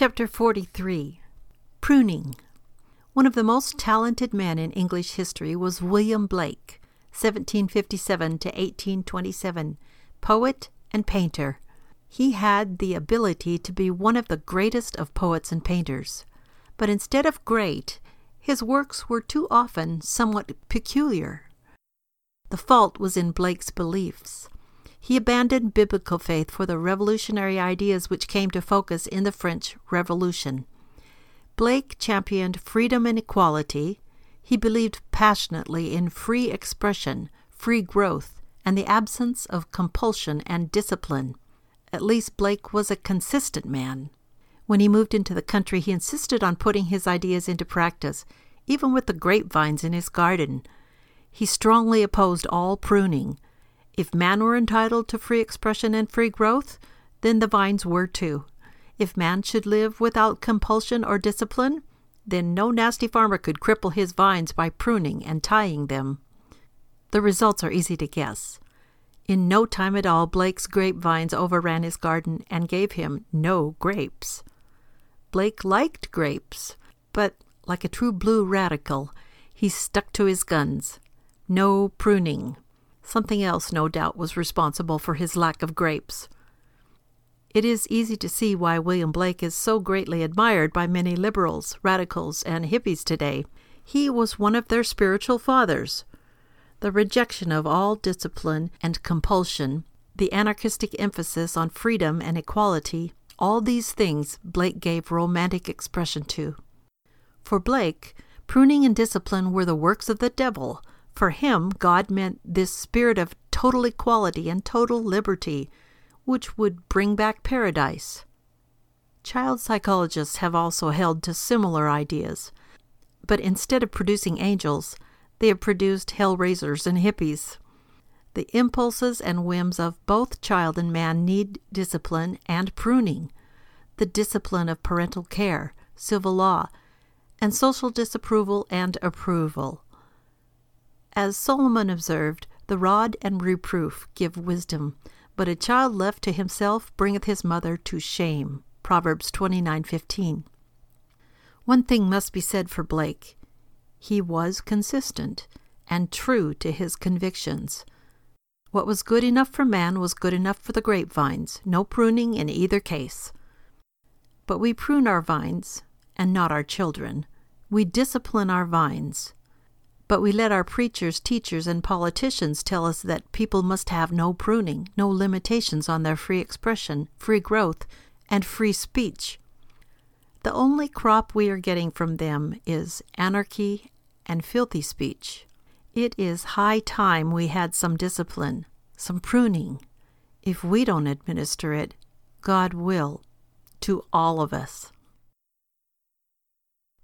Chapter 43 Pruning. One of the most talented men in English history was William Blake, 1757 to 1827, poet and painter. He had the ability to be one of the greatest of poets and painters. But instead of great, his works were too often somewhat peculiar. The fault was in Blake's beliefs. He abandoned biblical faith for the revolutionary ideas which came to focus in the French Revolution. Blake championed freedom and equality. He believed passionately in free expression, free growth, and the absence of compulsion and discipline. At least Blake was a consistent man. When he moved into the country, he insisted on putting his ideas into practice, even with the grapevines in his garden. He strongly opposed all pruning. If man were entitled to free expression and free growth, then the vines were too. If man should live without compulsion or discipline, then no nasty farmer could cripple his vines by pruning and tying them. The results are easy to guess. In no time at all, Blake's grapevines overran his garden and gave him no grapes. Blake liked grapes, but like a true blue radical, he stuck to his guns. No pruning. Something else, no doubt, was responsible for his lack of grapes. It is easy to see why William Blake is so greatly admired by many liberals, radicals, and hippies today. He was one of their spiritual fathers. The rejection of all discipline and compulsion, the anarchistic emphasis on freedom and equality, all these things Blake gave romantic expression to. For Blake, pruning and discipline were the works of the devil. For him, God meant this spirit of total equality and total liberty, which would bring back paradise. Child psychologists have also held to similar ideas, but instead of producing angels, they have produced hell raisers and hippies. The impulses and whims of both child and man need discipline and pruning the discipline of parental care, civil law, and social disapproval and approval. As Solomon observed, the rod and reproof give wisdom, but a child left to himself bringeth his mother to shame. Proverbs 29:15. One thing must be said for Blake. He was consistent and true to his convictions. What was good enough for man was good enough for the grapevines, no pruning in either case. But we prune our vines, and not our children. We discipline our vines. But we let our preachers, teachers, and politicians tell us that people must have no pruning, no limitations on their free expression, free growth, and free speech. The only crop we are getting from them is anarchy and filthy speech. It is high time we had some discipline, some pruning. If we don't administer it, God will to all of us.